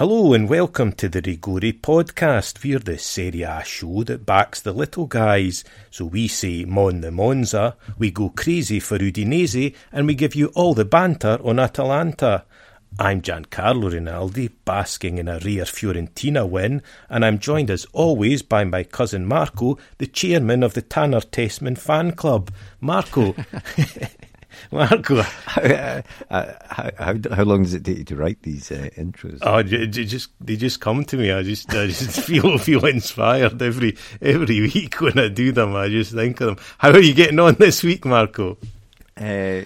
Hello and welcome to the Rigori podcast. We're the Serie A show that backs the little guys. So we say Mon the Monza, we go crazy for Udinese, and we give you all the banter on Atalanta. I'm Giancarlo Rinaldi, basking in a rare Fiorentina win, and I'm joined as always by my cousin Marco, the chairman of the Tanner Tessmann fan club. Marco, Marco. How, uh, uh, how, how, how, long does it take you to write these uh, intros? Oh, they just they just come to me. I just I just feel feel inspired every every week when I do them. I just think of them. How are you getting on this week, Marco? Uh,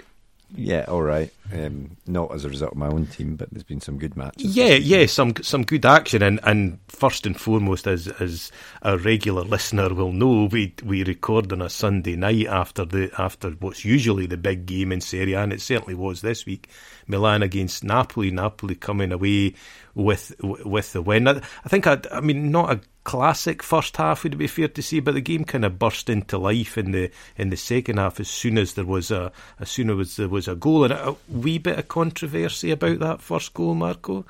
yeah, all right. Um, not as a result of my own team, but there's been some good matches. Yeah, yeah, some some good action, and, and first and foremost, as as a regular listener will know, we we record on a Sunday night after the after what's usually the big game in Serie and it certainly was this week. Milan against Napoli, Napoli coming away with with the win. I, I think I, I mean not a classic first half would be fair to say, but the game kind of burst into life in the in the second half as soon as there was a as soon as there was a goal and a wee bit of controversy about that first goal, Marco.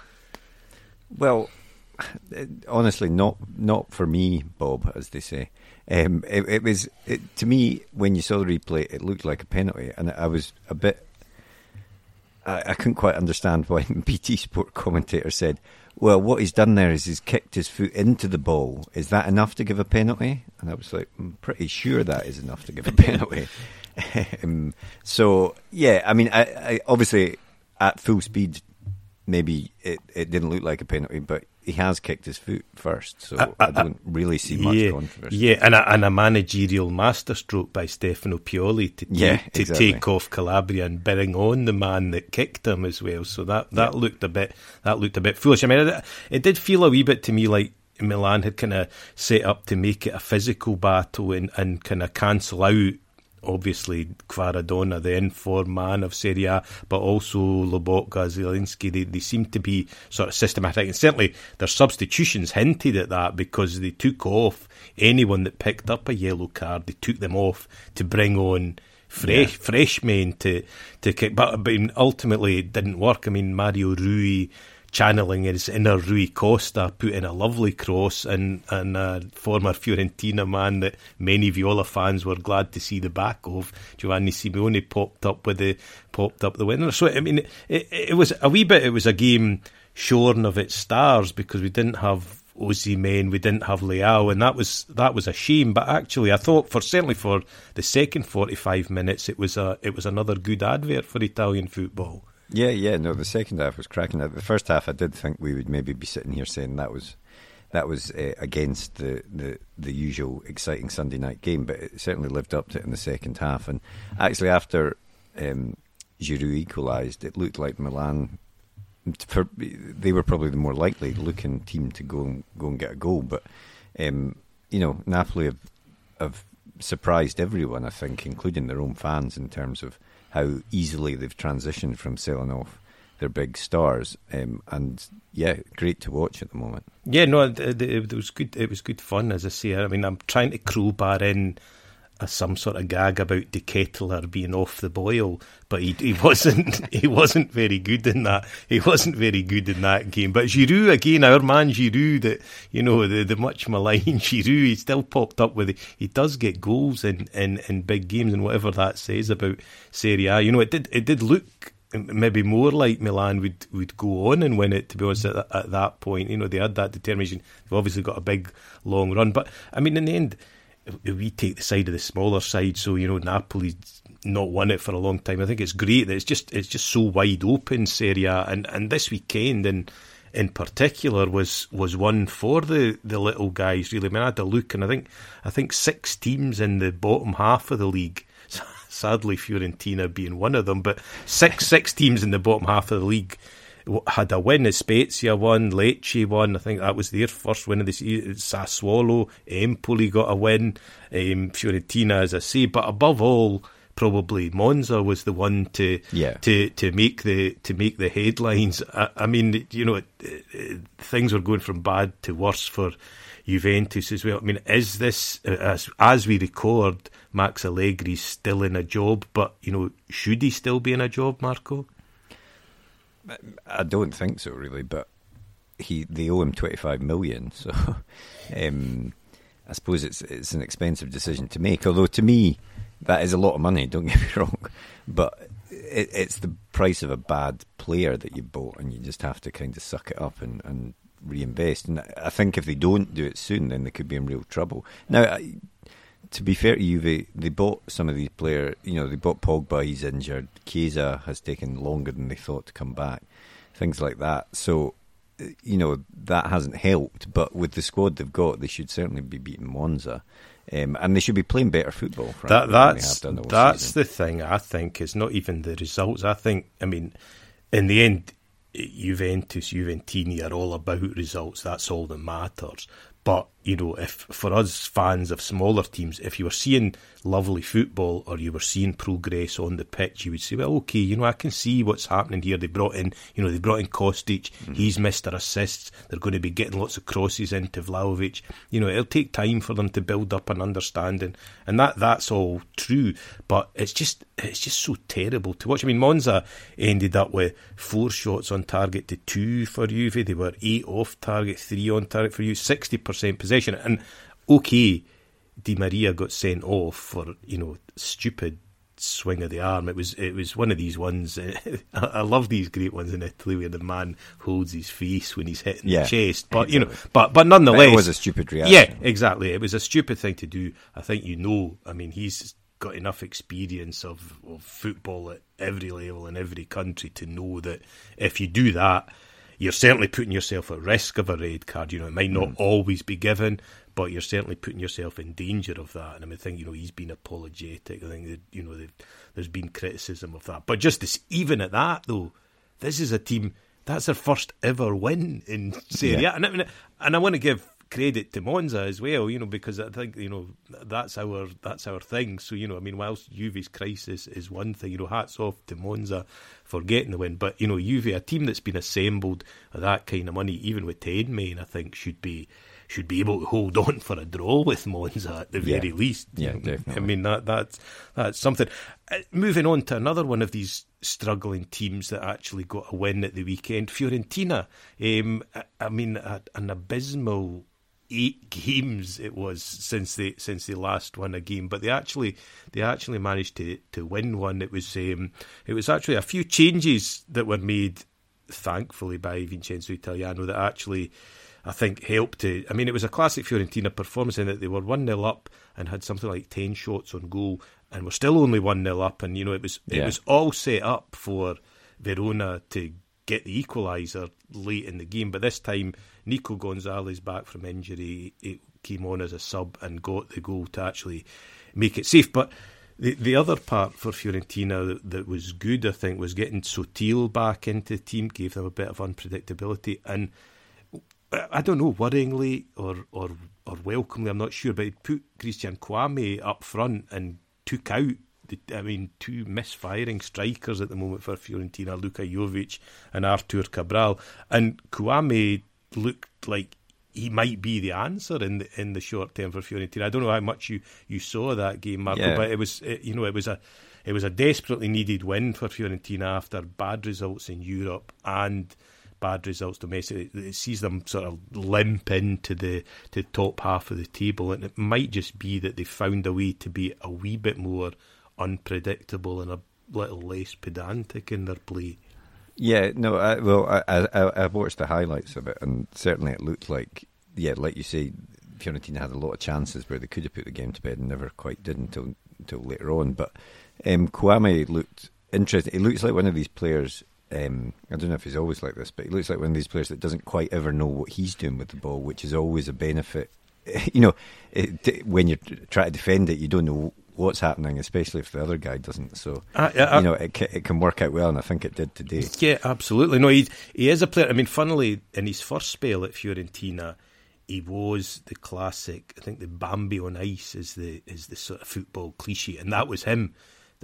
Well, honestly, not not for me, Bob, as they say. Um, it, it, was it, to me when you saw the replay, it looked like a penalty, and I was a bit. I, I couldn't quite understand why BT Sport commentator said well, what he's done there is he's kicked his foot into the ball. Is that enough to give a penalty? And I was like, I'm pretty sure that is enough to give a penalty. um, so, yeah, I mean, I, I, obviously at full speed, maybe it, it didn't look like a penalty, but he has kicked his foot first, so I, I, I don't really see much yeah, controversy. Yeah, and a, and a managerial masterstroke by Stefano Pioli to, yeah, to exactly. take off Calabria and bring on the man that kicked him as well. So that, that yeah. looked a bit that looked a bit foolish. I mean, it, it did feel a wee bit to me like Milan had kind of set up to make it a physical battle and, and kind of cancel out obviously Kvaradona, the informed man of Serie A, but also Lobotka, Zielinski, they, they seem to be sort of systematic. And certainly their substitutions hinted at that because they took off anyone that picked up a yellow card, they took them off to bring on fresh yeah. fresh men to to kick. But, but ultimately it didn't work. I mean, Mario Rui channeling his inner Rui Costa, put in a lovely cross, and, and a former Fiorentina man that many Viola fans were glad to see the back of. Giovanni Simeone popped up with the popped up the winner. So I mean, it, it was a wee bit. It was a game shorn of its stars because we didn't have Osimhen, we didn't have Leao, and that was that was a shame. But actually, I thought for certainly for the second forty five minutes, it was a it was another good advert for Italian football. Yeah, yeah, no, the second half was cracking. The first half, I did think we would maybe be sitting here saying that was that was uh, against the, the the usual exciting Sunday night game, but it certainly lived up to it in the second half. And actually, after um, Giroud equalised, it looked like Milan. They were probably the more likely looking team to go and go and get a goal, but um, you know Napoli have, have surprised everyone, I think, including their own fans, in terms of how easily they've transitioned from selling off their big stars. Um, and yeah, great to watch at the moment. Yeah, no, it, it, it, was good. It was good fun, as I say. I mean, I'm trying to crowbar in a, some sort of gag about De Ketelaere being off the boil, but he, he wasn't. he wasn't very good in that. He wasn't very good in that game. But Giroud again, our man Giroud, that you know the, the much maligned Giroud, he still popped up with. It. He does get goals in, in, in big games, and whatever that says about Serie A, you know, it did it did look maybe more like Milan would, would go on and win it. To be honest, at, at that point, you know, they had that determination. They've obviously got a big long run, but I mean, in the end we take the side of the smaller side. So you know, Napoli not won it for a long time. I think it's great that it's just it's just so wide open, Serie A, and and this weekend and. In particular, was was one for the, the little guys. Really, I mean, I had a look, and I think I think six teams in the bottom half of the league. Sadly, Fiorentina being one of them, but six six teams in the bottom half of the league had a win. Spezia won, Lecce won. I think that was their first win of the season. Sassuolo, Empoli got a win. Um, Fiorentina, as I say, but above all, probably Monza was the one to yeah. to to make the to make the headlines. I, I mean, you know, it, it, things were going from bad to worse for Juventus as well. I mean, is this as as we record? Max Allegri's still in a job, but you know, should he still be in a job, Marco? I don't think so, really. But he they owe him twenty five million. So um, I suppose it's it's an expensive decision to make. Although to me, that is a lot of money. Don't get me wrong, but it, it's the price of a bad player that you bought, and you just have to kind of suck it up and, and reinvest. And I think if they don't do it soon, then they could be in real trouble. Now, to be fair to you, they they bought some of these players. You know, they bought Pogba, he's injured. Chiesa has taken longer than they thought to come back. Things like that. So, you know, that hasn't helped. But with the squad they've got, they should certainly be beating Monza. Um, and they should be playing better football. Frankly, that, that's that's season. the thing. I think is not even the results. I think. I mean, in the end, Juventus, Juventini are all about results. That's all that matters. But you know, if for us fans of smaller teams, if you were seeing lovely football or you were seeing progress on the pitch, you would say, well, okay, you know, I can see what's happening here. They brought in, you know, they brought in Kostic. Mm-hmm. He's Mr. Assists. They're going to be getting lots of crosses into Vlahovic. You know, it'll take time for them to build up an understanding, and that that's all true. But it's just it's just so terrible to watch. I mean, Monza ended up with four shots on target to two for Juve. They were eight off target, three on target for you, sixty percent possession. And okay, Di Maria got sent off for you know stupid swing of the arm. It was it was one of these ones. I love these great ones in Italy where the man holds his face when he's hitting yeah, the chest. But exactly. you know, but but nonetheless, but it was a stupid reaction. Yeah, exactly. It was a stupid thing to do. I think you know. I mean, he's got enough experience of, of football at every level in every country to know that if you do that you're certainly putting yourself at risk of a red card. You know, it might not mm. always be given, but you're certainly putting yourself in danger of that. And I mean, I think you know he's been apologetic. I think that you know there's been criticism of that, but just this, even at that though, this is a team that's their first ever win in Serie yeah. And I mean, and I want to give credit to Monza as well, you know, because I think you know that's our that's our thing. So you know, I mean, whilst Juve's crisis is one thing, you know, hats off to Monza for getting the win, but you know, Juve, a team that's been assembled at that kind of money, even with ten main, I think should be should be able to hold on for a draw with Monza at the yeah. very least. Yeah, definitely. I mean that that's that's something. Uh, moving on to another one of these struggling teams that actually got a win at the weekend, Fiorentina. Um, I, I mean, a, an abysmal eight games it was since they since they last won a game, but they actually they actually managed to to win one. It was um, it was actually a few changes that were made, thankfully by Vincenzo Italiano that actually. I think helped to. I mean, it was a classic Fiorentina performance in that they were 1 0 up and had something like 10 shots on goal and were still only 1 0 up. And, you know, it was, it yeah. was all set up for Verona to get the equaliser late in the game. But this time, Nico Gonzalez back from injury, came on as a sub and got the goal to actually make it safe. But the the other part for Fiorentina that, that was good, I think, was getting Sottil back into the team, gave them a bit of unpredictability. And I don't know, worryingly or or or welcomely, I'm not sure, but he put Christian Kouamé up front and took out I mean, two misfiring strikers at the moment for Fiorentina, Luka Jovic and Arthur Cabral. And Kouamé looked like he might be the answer in the in the short term for Fiorentina. I don't know how much you, you saw that game, Marco, yeah. but it was it, you know it was a it was a desperately needed win for Fiorentina after bad results in Europe and bad results domestically. It sees them sort of limp into the to the top half of the table, and it might just be that they found a way to be a wee bit more unpredictable and a little less pedantic in their play. Yeah, no, I, well, I, I, I watched the highlights of it, and certainly it looked like, yeah, like you say, Fiorentina had a lot of chances where they could have put the game to bed and never quite did until until later on. But um, Kouamé looked interesting. He looks like one of these players. Um, I don't know if he's always like this, but he looks like one of these players that doesn't quite ever know what he's doing with the ball, which is always a benefit. You know, it, when you try to defend it, you don't know what's happening, especially if the other guy doesn't. So uh, uh, you know, it it can work out well, and I think it did today. Yeah, absolutely. No, he he is a player. I mean, funnily, in his first spell at Fiorentina, he was the classic. I think the Bambi on ice is the is the sort of football cliche, and that was him.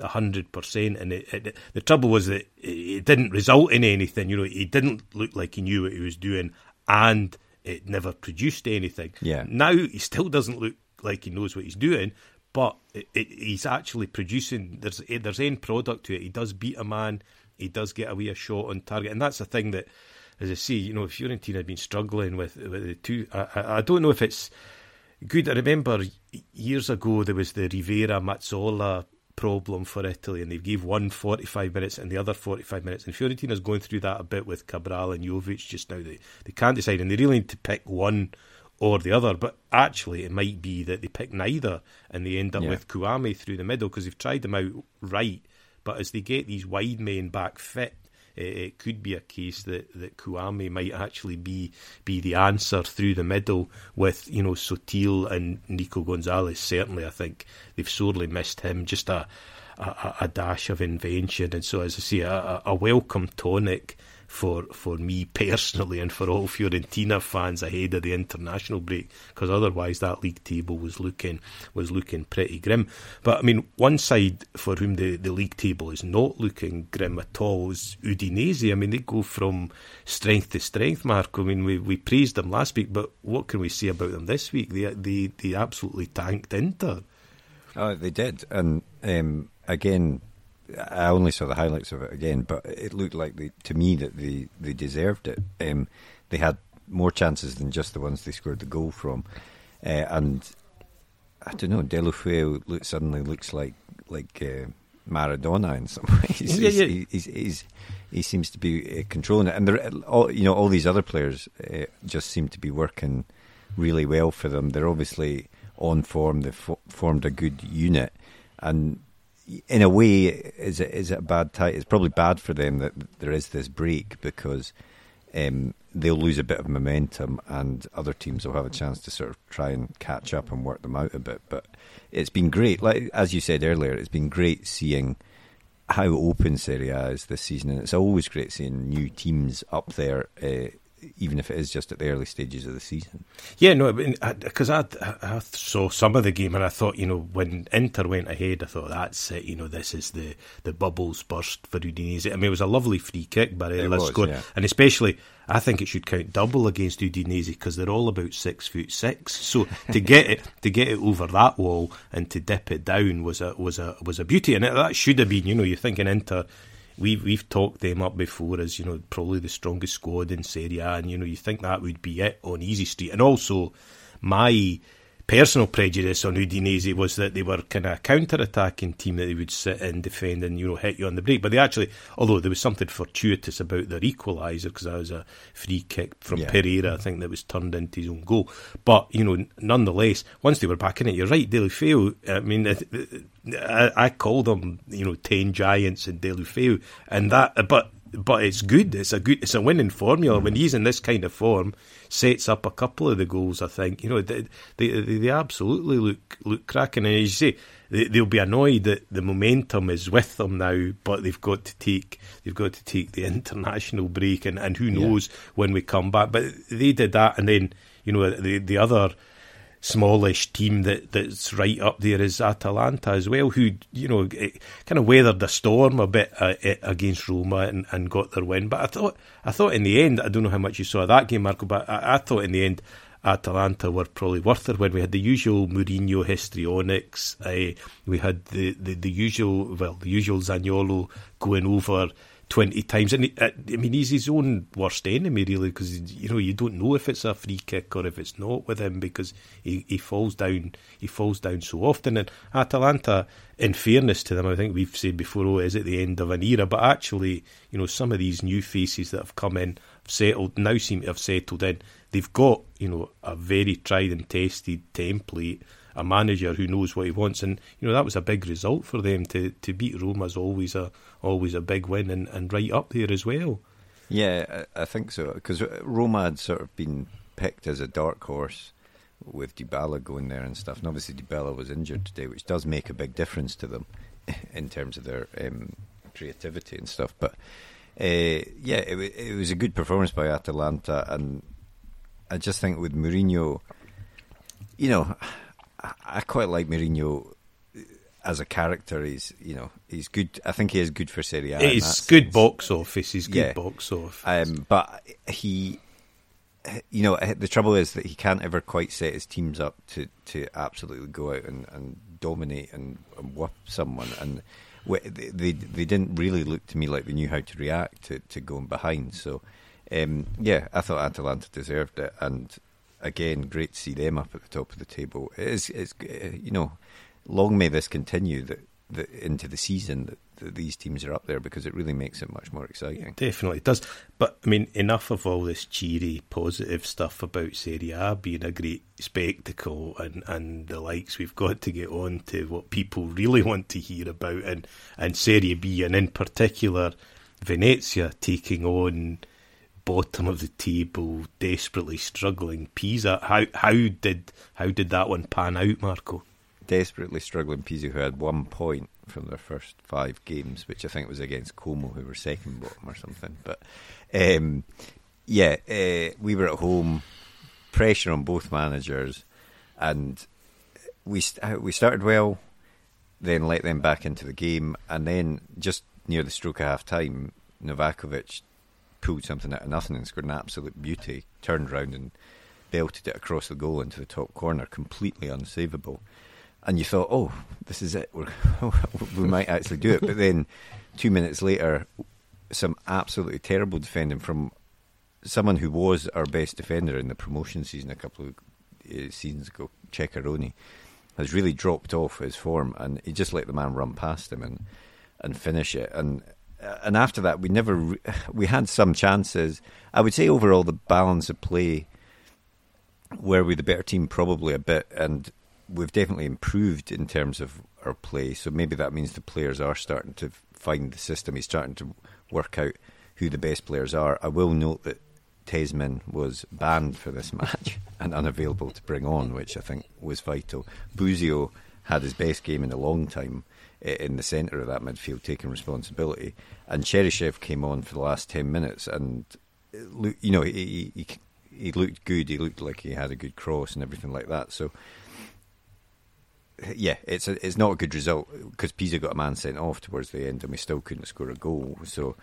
hundred percent, and it, it, the trouble was that it didn't result in anything. You know, he didn't look like he knew what he was doing, and it never produced anything. Yeah. Now he still doesn't look like he knows what he's doing, but it, it, he's actually producing. There's eh, there's end product to it. He does beat a man. He does get away a shot on target, and that's the thing that as I say, you know, Fiorentina had been struggling with, with the two. I, I, I don't know if it's good. I remember years ago there was the Rivera Mazzola problem for Italy, and they gave one 45 minutes and the other 45 minutes. And Fiorentina's going through that a bit with Cabral and Jovic just now. They, they can't decide, and they really need to pick one or the other. But actually, it might be that they pick neither and they end up yeah. with Kouamé through the middle because they've tried them out right. But as they get these wide men back fit, it, could be a case that, that Kouamé might actually be be the answer through the middle with, you know, Sottil and Nico Gonzalez. Certainly, I think they've sorely missed him. Just a, a, a dash of invention. And so, as I say, a, a welcome tonic for for me personally and for all Fiorentina fans ahead of the international break because otherwise that league table was looking was looking pretty grim. But I mean, one side for whom the, the league table is not looking grim at all is Udinese. I mean, they go from strength to strength. Mark. I mean, we, we praised them last week, but what can we say about them this week? They they they absolutely tanked Inter. Oh, they did, and um, again, I only saw the highlights of it again, but it looked like they, to me that they, they deserved it. Um, they had more chances than just the ones they scored the goal from, uh, and I don't know. Look, suddenly looks like like uh, Maradona in some ways. Yeah, yeah. He's, he's, he's, he seems to be uh, controlling it, and there, all you know, all these other players uh, just seem to be working really well for them. They're obviously on form. They've fo- formed a good unit, and in a way, is it is it a bad time? It's probably bad for them that there is this break because um, they'll lose a bit of momentum, and other teams will have a chance to sort of try and catch up and work them out a bit. But it's been great, like as you said earlier, it's been great seeing how open Serie A is this season, and it's always great seeing new teams up there uh, even if it is just at the early stages of the season. Yeah, no, because I, I, I, saw some of the game and I thought, you know, when Inter went ahead, I thought that's it. You know, this is the the bubbles burst for Udinese. I mean, it was a lovely free kick by Lascon, yeah. and especially I think it should count double against Udinese because they're all about six foot six. So to get it to get it over that wall and to dip it down was a was a was a beauty, and it, that should have been. You know, you're thinking Inter we've we've talked them up before as you know probably the strongest squad in Serie A, and you know you think that would be it on easy street. And also, my personal prejudice on Udinese was that they were kind of a counter-attacking team that they would sit and defend and you know hit you on the break. But they actually, although there was something fortuitous about their equaliser because that was a free kick from yeah. Pereyra, I think that was turned into his own goal. But you know, nonetheless, once they were back in it, you're right. Deulofeu. I mean, I, I call them you know ten giants in Deulofeu, and that, but but it's good. It's a good. It's a winning formula. When he's in this kind of form, sets up a couple of the goals. I think you know they they, they absolutely look look cracking. And as you say, they, they'll be annoyed that the momentum is with them now, but they've got to take they've got to take the international break, and, and who knows yeah. when we come back. But they did that, and then you know the the other smallish team that, that's right up there is Atalanta as well, who you know eh, kind of weathered the storm a bit uh, against Roma and, and got their win. But I thought I thought in the end, I don't know how much you saw that game, Marco, but I, I thought in the end. Atalanta were probably worth it when we had the usual Mourinho histrionics. Uh, we had the, the, the usual, well, the usual Zaniolo going over 20 times. And uh, I mean, he's his own worst enemy, really, because, you know, you don't know if it's a free kick or if it's not with him because he, he falls down he falls down so often. And Atalanta, in fairness to them, I think we've said before, oh, is it the end of an era? But actually, you know, some of these new faces that have come in, settled, now seem to have settled in. They've got, you know, a very tried and tested template a manager who knows what he wants. And you know that was a big result for them to to beat Roma is always a always a big win and, and right up there as well. Yeah, I, think so because Roma had sort of been picked as a dark horse with Dybala going there and stuff, and obviously Dybala was injured today, which does make a big difference to them in terms of their um, creativity and stuff. But uh, yeah, it, it was a good performance by Atalanta, and I just think with Mourinho, you know, I quite like Mourinho as a character. He's you know he's good. I think he is good for Serie A. He's good sense. box office. He's good yeah. box office. Um, but he, you know, the trouble is that he can't ever quite set his teams up to, to absolutely go out and, and dominate and, and whoop someone. And they, they they didn't really look to me like they knew how to react to, to going behind. So um, yeah, I thought Atalanta deserved it, and again, great to see them up at the top of the table. It is, it's, uh, you know, long may this continue that, that into the season that, that, these teams are up there because it really makes it much more exciting. Definitely does. But I mean, enough of all this cheery, positive stuff about Serie A being a great spectacle and, and the likes. We've got to get on to what people really want to hear about, and and Serie B, and in particular Venezia taking on bottom of the table, desperately struggling Pisa. How how did how did that one pan out, Marco? Desperately struggling Pisa, who had one point from their first five games, which I think was against Como, who were second bottom or something. But um, yeah, uh, we were at home, pressure on both managers, and we st- we started well, then let them back into the game, and then just near the stroke of half time, Novakovich pulled something out of nothing and scored an absolute beauty, turned round and belted it across the goal into the top corner, completely unsavable. And you thought, oh, this is it. We're, we might actually do it. But then two minutes later, some absolutely terrible defending from someone who was our best defender in the promotion season a couple of uh, seasons ago, Ceccaroni, has really dropped off his form, and he just let the man run past him and and finish it. And and after that, we never re- we had some chances. I would say overall the balance of play, were we the better team, probably a bit, and we've definitely improved in terms of our play. So maybe that means the players are starting to find the system. He's starting to work out who the best players are. I will note that Tessmann was banned for this match and unavailable to bring on, which I think was vital. Busio had his best game in a long time in the centre of that midfield, taking responsibility. And Cheryshev came on for the last ten minutes, and you know he, he he looked good. He looked like he had a good cross and everything like that. So yeah, it's a, it's not a good result because Pisa got a man sent off towards the end, and we still couldn't score a goal. So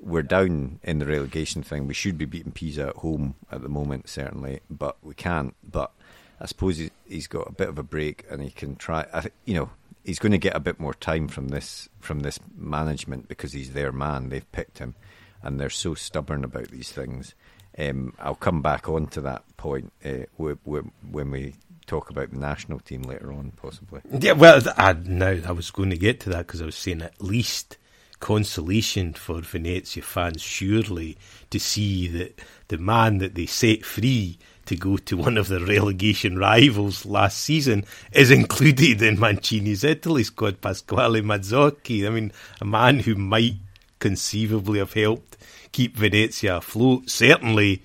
we're down in the relegation thing. We should be beating Pisa at home at the moment, certainly, but we can't. But I suppose he's got a bit of a break, and he can try. You know, he's going to get a bit more time from this from this management because he's their man. They've picked him, and they're so stubborn about these things. Um, I'll come back on to that point uh, when we talk about the national team later on, possibly. Yeah, well, I, now I was going to get to that because I was saying at least consolation for Venezia fans, surely, to see that the man that they set free to go to one of the relegation rivals last season is included in Mancini's Italy squad, Pasquale Mazzocchi. I mean, a man who might conceivably have helped keep Venezia afloat, certainly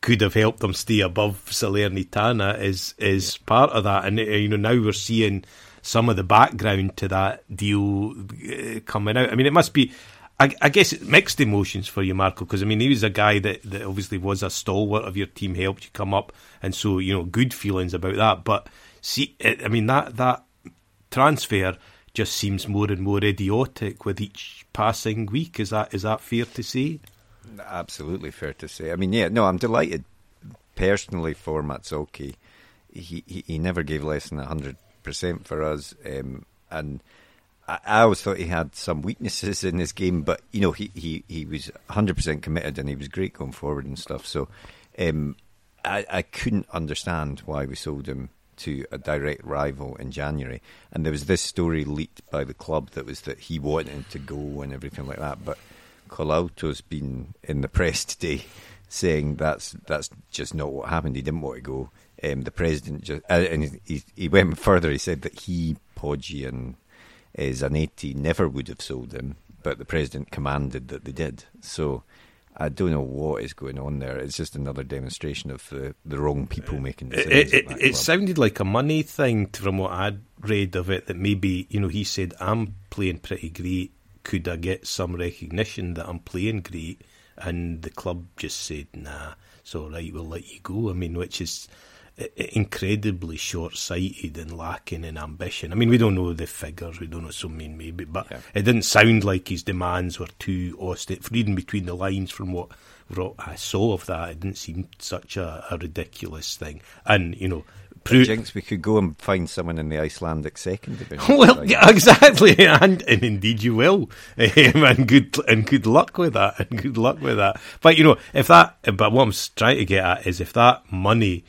could have helped them stay above Salernitana is is part of that. And uh, you know now we're seeing some of the background to that deal uh, coming out. I mean, it must be I, I guess mixed emotions for you, Marco, because I mean he was a guy that, that obviously was a stalwart of your team, helped you come up, and so you know good feelings about that. But see, I mean that that transfer just seems more and more idiotic with each passing week. Is that is that fair to say? Absolutely fair to say. I mean, yeah, no, I'm delighted personally for Mazzocchi. He he, he never gave less than hundred percent for us, um, and I, always thought he had some weaknesses in his game, but you know he, he, he was 100% committed and he was great going forward and stuff. So um, I, I couldn't understand why we sold him to a direct rival in January. And there was this story leaked by the club that was that he wanted to go and everything like that. But Collauto's been in the press today saying that's that's just not what happened. He didn't want to go. Um, the president just uh, and he, he went further. He said that he, Poggi, and Zanetti never would have sold him, but the president commanded that they did. So I don't know what is going on there. It's just another demonstration of the, the wrong people uh, making decisions. It, it, it sounded like a money thing from what I'd read of it. That maybe you know he said I'm playing pretty great. Could I get some recognition that I'm playing great? And the club just said, "Nah, it's all right. We'll let you go." I mean, which is incredibly short-sighted and lacking in ambition. I mean, we don't know the figures, we don't know so mean maybe, but yeah. it didn't sound like his demands were too austere. Reading between the lines from what, what I saw of that, it didn't seem such a, a ridiculous thing. And you know, Pro- Jinx, we could go and find someone in the Icelandic second division. well, yeah, exactly, and and indeed you will, um, and good and good luck with that, and good luck with that. But you know, if that, but what I'm trying to get at is if that money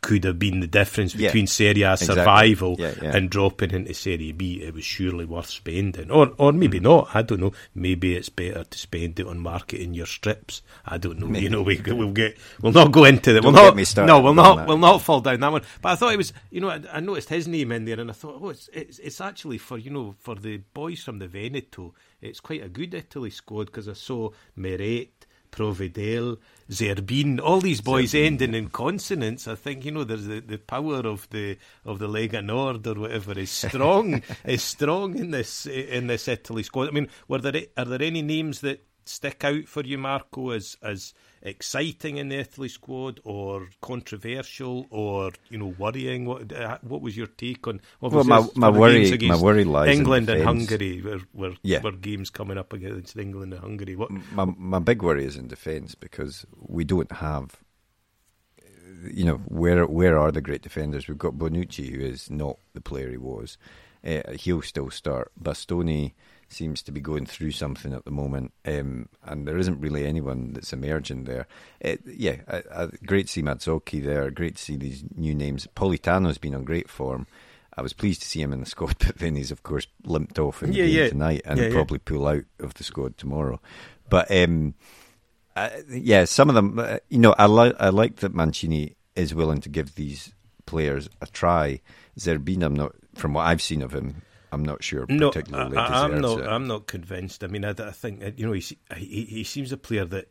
could have been the difference between yeah, Serie A survival exactly. yeah, yeah. and dropping into Serie B, it was surely worth spending. Or or maybe mm. not. I don't know. Maybe it's better to spend it on marketing your strips. I don't know. Maybe. You know, we, will get we'll not go into that. We'll not. no, we'll not. We'll not fall down that one. But I thought it was. You know, I, I noticed his name in there, and I thought, oh, it's, it's it's actually for you know for the boys from the Veneto. It's quite a good Italy squad because I saw Meret. Provedel, Zerbin, all these boys Zerbin. ending in consonants. I think you know there's the, the power of the of the Lega Nord or whatever is strong is strong in this in this Italy squad. I mean, were there are there any names that stick out for you, Marco, as as exciting in the Italy squad or controversial or you know worrying? What uh, what was your take on? Well, my my worry my worry lies England and Hungary were were, yeah. were games coming up against England and Hungary. What my my big worry is in defence because we don't have. You know where where are the great defenders? We've got Bonucci, who is not the player he was. Uh, he'll still start. Bastoni seems to be going through something at the moment, um, and there isn't really anyone that's emerging there. It, yeah, I, I, great to see Mazzocchi there. Great to see these new names. Politano's been on great form. I was pleased to see him in the squad, but then he's of course limped off in the yeah, game yeah. tonight and yeah, probably pull out of the squad tomorrow. But um, uh, yeah, some of them, uh, you know, I like I like that Mancini is willing to give these players a try. Zerbin, I'm not, from what I've seen of him, I'm not sure particularly. No, I, am not. It. I'm not convinced. I mean, I, I think you know he, he, he seems a player that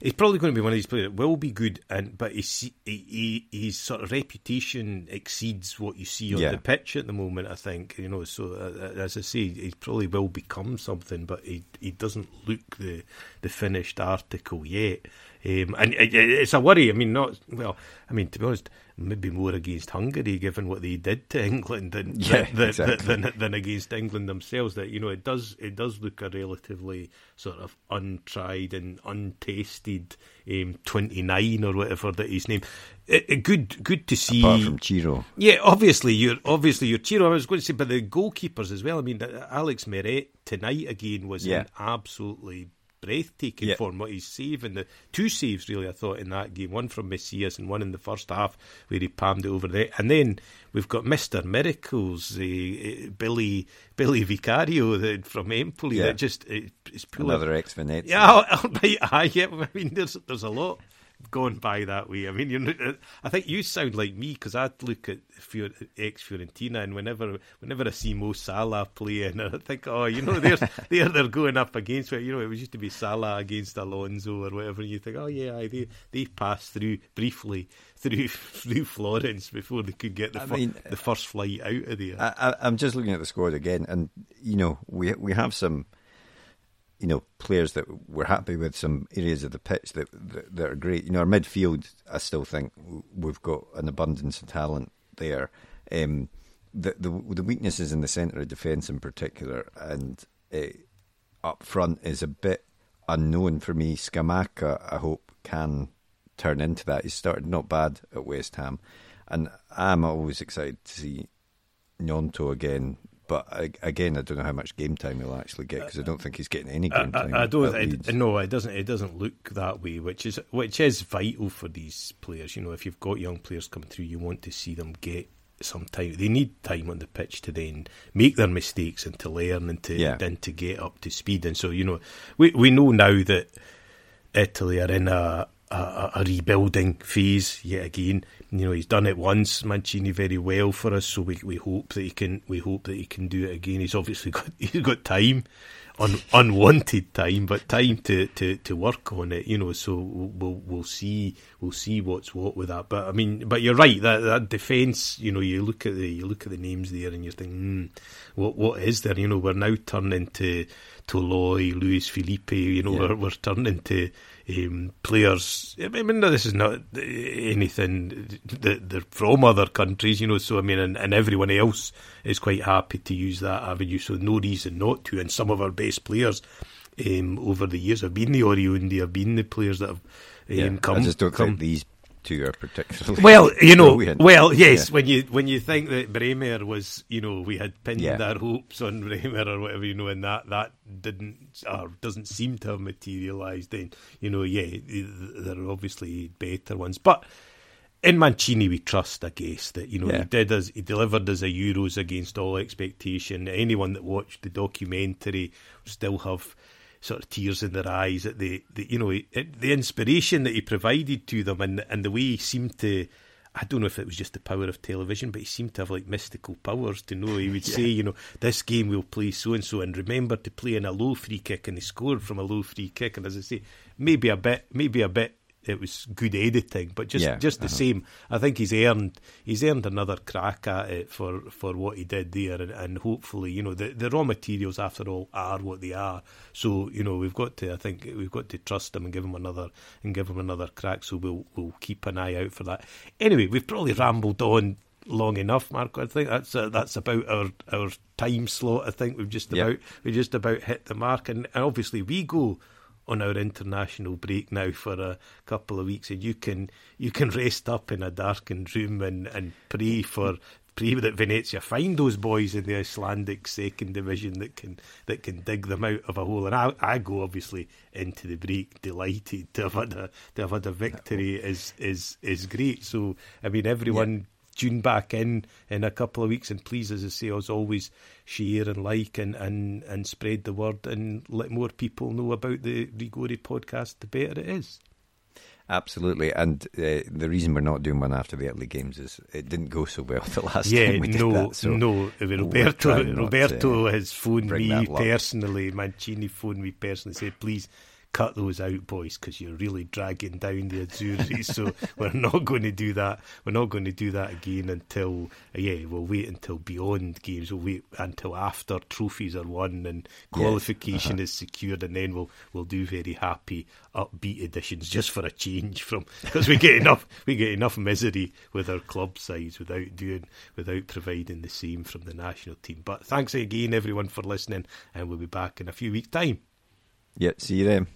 he's probably going to be one of these players that will be good, and but his he, his sort of reputation exceeds what you see on yeah. the pitch at the moment. I think you know. So uh, as I say, he probably will become something, but he he doesn't look the the finished article yet. Um, and it's a worry. I mean, not well. I mean, to be honest, maybe more against Hungary, given what they did to England, than yeah, than, exactly. than, than, against England themselves. That you know, it does it does look a relatively sort of untried and untasted um, twenty nine or whatever that his name. It, it, good, good to see. Apart from Ciro, yeah, obviously you're obviously you're Ciro. I was going to say, but the goalkeepers as well. I mean, Alex Meret tonight again was yeah. absolutely breathtaking yep. form what he's saving. The two saves really I thought in that game, one from Messias and one in the first half where he palmed it over there. And then we've got Mister Miracles, uh, Billy Billy Vicario the, from Empoli yeah. that just uh, is another ex Venezia. Yeah, I, I, I mean there's there's a lot going by that way. I mean, you uh, I think you sound like me because I'd look at ex Fiorentina, and whenever whenever I see Mo Salah playing, I think, oh, you know, they're they're they're going up against it. You know, it was used to be Salah against Alonso or whatever. And you think, oh yeah, they they passed through briefly through through Florence before they could get the, fir- mean, the first flight out of there. I, I'm just looking at the squad again, and you know, we we have some you know, players that we're happy with, some areas of the pitch that, that, that are great. You know, our midfield, I still think we've got an abundance of talent there. Um, the, the the weaknesses in the centre of defence in particular and uh, up front is a bit unknown for me. Scamacca, I hope, can turn into that. He started not bad at West Ham, and I'm always excited to see Gnonto again but again, I don't know how much game time he'll actually get because I don't think he's getting any game time. I, I don't. It, no, it doesn't. It doesn't look that way, which is which is vital for these players. You know, if you've got young players coming through, you want to see them get some time. They need time on the pitch to then make their mistakes and to learn and to yeah. then to get up to speed. And so, you know, we we know now that Italy are in a a, a, rebuilding phase yet again. You know, he's done it once, Mancini, very well for us. So we we hope that he can we hope that he can do it again. He's obviously got he's got time, un, unwanted time, but time to, to, to work on it. You know, so we'll we'll see we'll see what's what with that. But I mean, but you're right that that defence. You know, you look at the you look at the names there, and you're thinking, mm, what what is there? You know, we're now turning to Toloi, Luis Felipe. You know, yeah. we're we're turning to um, players. I mean, this is not anything that they're from other countries, you know. So I mean, and, and, everyone else is quite happy to use that avenue. So no reason not to. And some of our best players um, over the years have been the Oriundi, have been the players that have um, yeah, come. I just don't come. think these two are particularly well. You know, brilliant. well, yes. Yeah. When you when you think that Bremer was, you know, we had pinned yeah. our hopes on Bremer or whatever, you know, and that that didn't or doesn't seem to have materialised. Then you know, yeah, there are obviously better ones, but. In Mancini, we trust, I guess, that you know yeah. he did as he delivered as a Euros against all expectation. Anyone that watched the documentary still have sort of tears in their eyes at the, the you know it, the inspiration that he provided to them and and the way he seemed to I don't know if it was just the power of television, but he seemed to have like mystical powers to know. He would yeah. say, you know, this game we'll play so and so, and remember to play in a low free kick, and he scored from a low free kick. And as I say, maybe a bit, maybe a bit it was good editing, but just yeah, just the same, I think he's earned he's earned another crack at it for, for what he did there, and, and hopefully, you know, the, the raw materials after all are what they are. So you know, we've got to I think we've got to trust him and give him another and give him another crack. So we'll we'll keep an eye out for that. Anyway, we've probably rambled on long enough, Marco. I think that's uh, that's about our our time slot. I think we've just about yep. we just about hit the mark, and, and obviously we go on our international break now for a couple of weeks, and you can you can rest up in a darkened room and, and pray for pray that Venezia find those boys in the Icelandic second division that can that can dig them out of a hole. And I, I go obviously into the break delighted to have had a to have had a victory is is is great. So I mean everyone. Tune back in in a couple of weeks. And please, as I say, as always, share and like and, and, and spread the word and let more people know about the Rigori podcast, the better it is. Absolutely, and uh, the reason we're not doing one after the Italy games is it didn't go so well the last yeah, time we did no, that. So no, Roberto, Roberto has phoned me personally. Mancini phoned me personally, said, "Please cut those out, boys, because you're really dragging down the Azzurri. so we're not going to do that. We're not going to do that again until, uh, yeah, we'll wait until beyond games. We'll wait until after trophies are won and qualification yes. uh-huh. is secured, and then we'll we'll do very happy upbeat editions just for a change from because we get enough we get enough misery with our club sides without doing without providing the same from the national team. But thanks again, everyone, for listening, and we'll be back in a few weeks' time. Yeah, see you then.